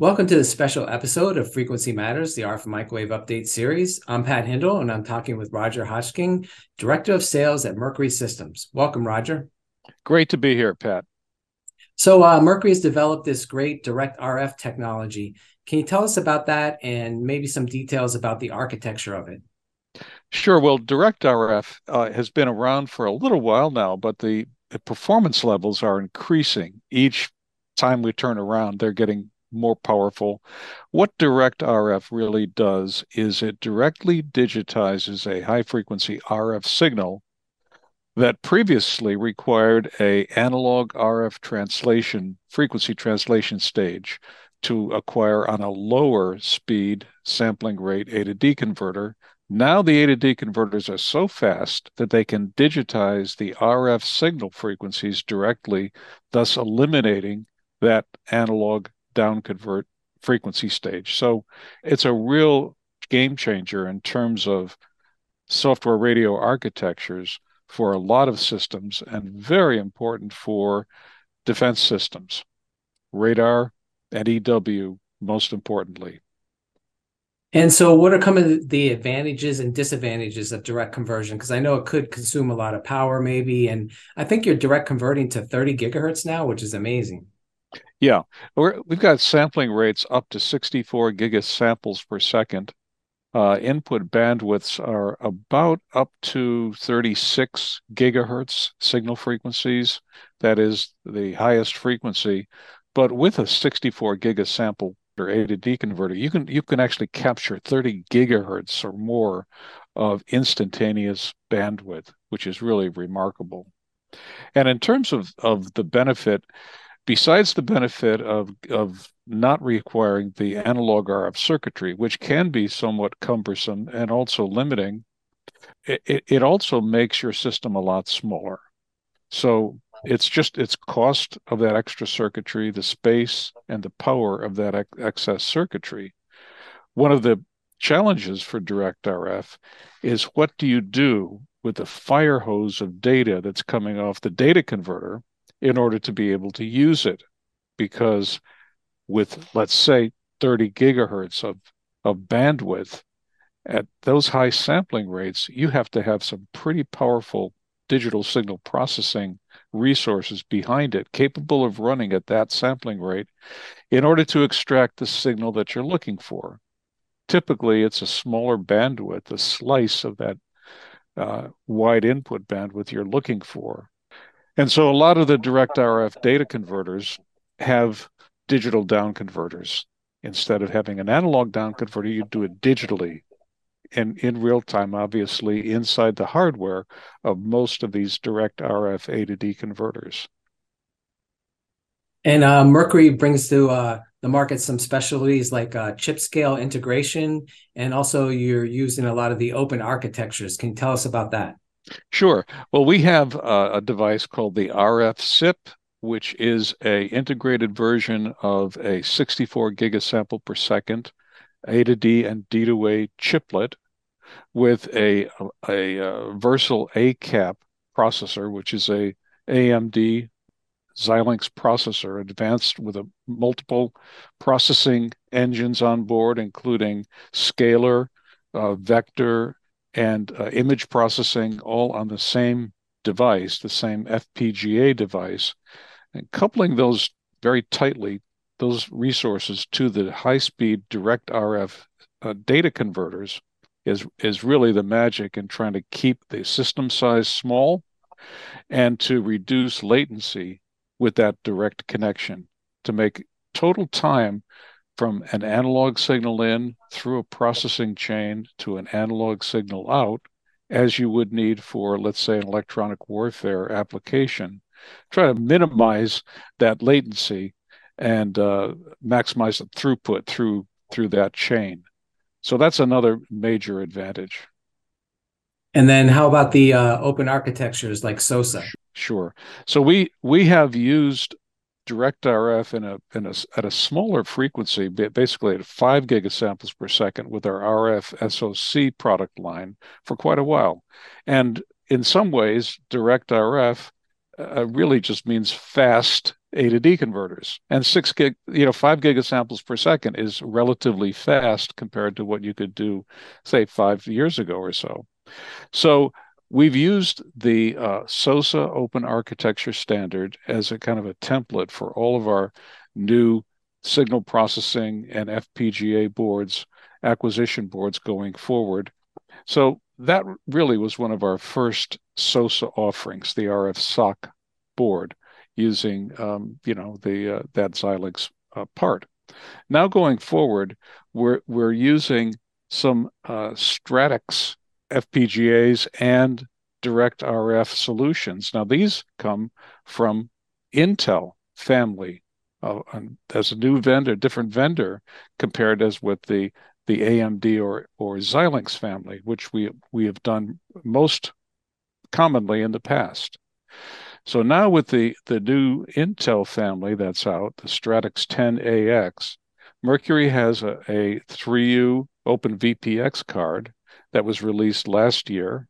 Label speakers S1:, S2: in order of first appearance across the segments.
S1: Welcome to this special episode of Frequency Matters, the RF Microwave Update series. I'm Pat Hindle, and I'm talking with Rodger Hosking, Director of Sales at Mercury Systems. Welcome, Rodger.
S2: Great to be here, Pat.
S1: So, uh, Mercury has developed this great direct RF technology. Can you tell us about that and maybe some details about the architecture of it?
S2: Sure. Well, direct RF uh, has been around for a little while now, but the, the performance levels are increasing each time we turn around. They're getting more powerful. What direct RF really does is it directly digitizes a high frequency RF signal that previously required a analog RF translation frequency translation stage to acquire on a lower speed sampling rate A to D converter. Now the A to D converters are so fast that they can digitize the RF signal frequencies directly, thus eliminating that analog down convert frequency stage. So it's a real game changer in terms of software radio architectures for a lot of systems and very important for defense systems, radar and EW, most importantly.
S1: And so, what are some of the advantages and disadvantages of direct conversion? Because I know it could consume a lot of power, maybe. And I think you're direct converting to 30 gigahertz now, which is amazing.
S2: Yeah, we have got sampling rates up to 64 gigasamples per second. Uh, input bandwidths are about up to 36 gigahertz signal frequencies. That is the highest frequency. But with a 64 gigasample or A to D converter, you can you can actually capture 30 gigahertz or more of instantaneous bandwidth, which is really remarkable. And in terms of, of the benefit, besides the benefit of, of not requiring the analog RF circuitry, which can be somewhat cumbersome and also limiting, it, it also makes your system a lot smaller. So it's just its cost of that extra circuitry, the space and the power of that ex- excess circuitry. One of the challenges for direct RF is what do you do with the fire hose of data that's coming off the data converter in order to be able to use it. Because with, let's say, 30 gigahertz of, of bandwidth, at those high sampling rates, you have to have some pretty powerful digital signal processing resources behind it, capable of running at that sampling rate in order to extract the signal that you're looking for. Typically, it's a smaller bandwidth, a slice of that uh, wide input bandwidth you're looking for. And so a lot of the direct RF data converters have digital down converters. Instead of having an analog down converter, you do it digitally and in real time, obviously, inside the hardware of most of these direct RF A to D converters.
S1: And uh, Mercury brings to uh, the market some specialties like uh, chip scale integration, and also you're using a lot of the open architectures. Can you tell us about that?
S2: Sure. Well, we have uh, a device called the RF SIP, which is a integrated version of a 64 gigasample per second A to D and D to A chiplet with a a, a Versal ACAP processor, which is a AMD Xilinx processor, advanced with a multiple processing engines on board, including scalar, uh, vector, and uh, image processing all on the same device, the same FPGA device, and coupling those very tightly, those resources to the high-speed direct RF uh, data converters is is really the magic in trying to keep the system size small and to reduce latency with that direct connection to make total time from an analog signal in through a processing chain to an analog signal out, as you would need for, let's say, an electronic warfare application. Try to minimize that latency and uh, maximize the throughput through through that chain. So that's another major advantage.
S1: And then how about the uh, open architectures like SOSA?
S2: Sure. So we we have used direct RF in a, in a at a smaller frequency, basically at five gigasamples per second with our RF SOC product line for quite a while. And in some ways, direct RF uh, really just means fast A to D converters. And six gig, you know, five gigasamples per second is relatively fast compared to what you could do, say, five years ago or so. So we've used the uh, SOSA open architecture standard as a kind of a template for all of our new signal processing and FPGA boards, acquisition boards going forward. So that really was one of our first SOSA offerings, the RF SOC board, using um, you know the uh, that Xilinx uh, part. Now going forward, we're we're using some uh, Stratix FPGAs and direct RF solutions. Now these come from Intel family uh, as a new vendor, different vendor compared as with the the AMD or or Xilinx family, which we we have done most commonly in the past. So now with the the new Intel family that's out, the Stratix 10AX, Mercury has a, a 3U Open VPX card that was released last year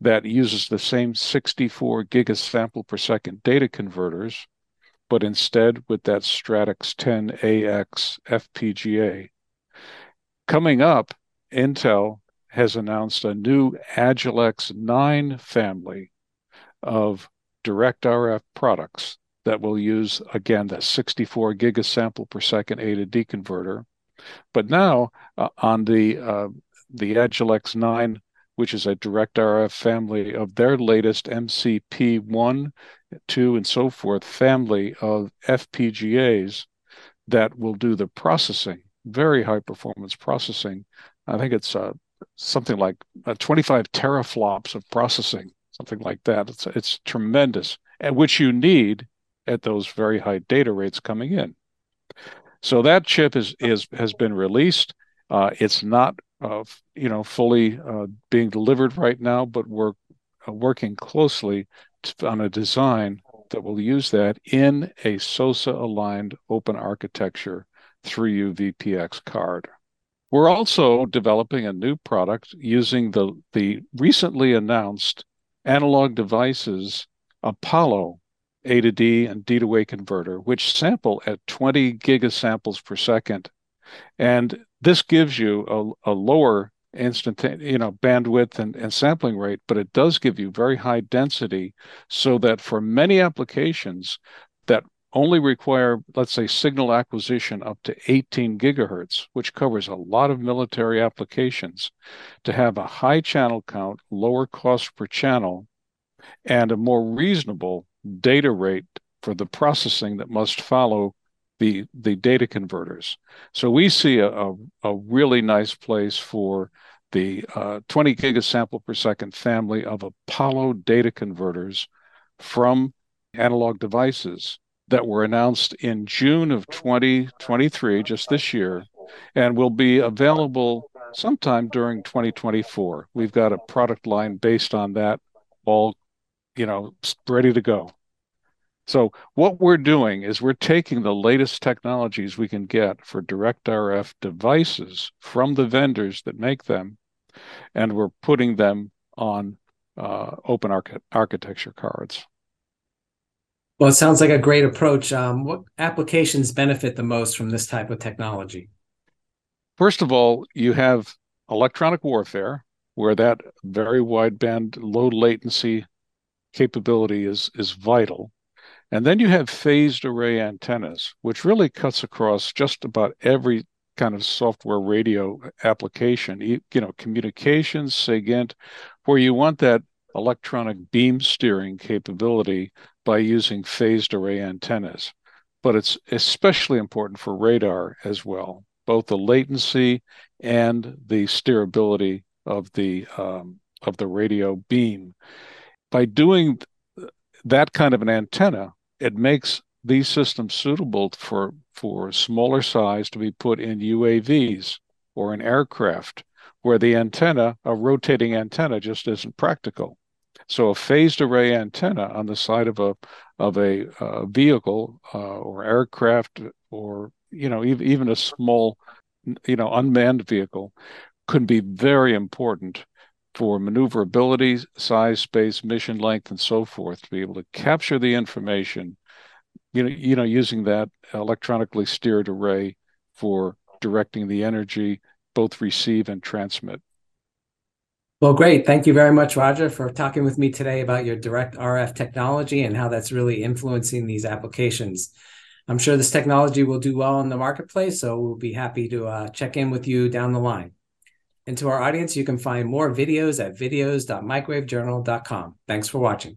S2: that uses the same 64 gigasample per second data converters but instead with that Stratix 10AX FPGA. Coming up, Intel has announced a new Agilex 9 family of direct RF products that will use, again, the 64 gigasample per second A to D converter. But now uh, on the uh, the Agilex 9 which is a direct RF family of their latest MCP1, 2, and so forth family of FPGAs that will do the processing, very high performance processing. I think it's uh, something like uh, 25 teraflops of processing, something like that. It's, it's tremendous, and which you need at those very high data rates coming in. So that chip is, is has been released. Uh, it's not uh, you know, fully uh, being delivered right now, but we're uh, working closely to, on a design that will use that in a SOSA aligned open architecture 3U VPX card. We're also developing a new product using the, the recently announced analog devices Apollo A to D and D to A converter, which sample at 20 gigasamples per second. And this gives you a, a lower instant you know bandwidth and, and sampling rate but it does give you very high density so that for many applications that only require let's say signal acquisition up to 18 gigahertz which covers a lot of military applications to have a high channel count lower cost per channel and a more reasonable data rate for the processing that must follow the the data converters. So we see a, a, a really nice place for the uh, 20 gigasample per second family of Apollo data converters from analog devices that were announced in June of 2023, just this year, and will be available sometime during 2024. We've got a product line based on that, all you know, ready to go. So what we're doing is we're taking the latest technologies we can get for direct RF devices from the vendors that make them, and we're putting them on uh, open arch- architecture cards.
S1: Well, it sounds like a great approach. Um, what applications benefit the most from this type of technology?
S2: First of all, you have electronic warfare, where that very wideband, low latency capability is is vital. And then you have phased array antennas, which really cuts across just about every kind of software radio application, you, know, communications, SIGINT, where you want that electronic beam steering capability by using phased array antennas. But it's especially important for radar as well, both the latency and the steerability of the um, of the radio beam. By doing that kind of an antenna, it makes these systems suitable for for smaller size to be put in UAVs or in aircraft where the antenna, a rotating antenna, just isn't practical. So a phased array antenna on the side of a of a uh, vehicle uh, or aircraft or you know even even a small you know unmanned vehicle could be very important for maneuverability, size, space, mission length, and so forth to be able to capture the information you know, you know, using that electronically steered array for directing the energy, both receive and transmit.
S1: Well, great. Thank you very much, Rodger, for talking with me today about your direct RF technology and how that's really influencing these applications. I'm sure this technology will do well in the marketplace, so we'll be happy to uh, check in with you down the line. And to our audience, you can find more videos at videos.microwavejournal.com. Thanks for watching.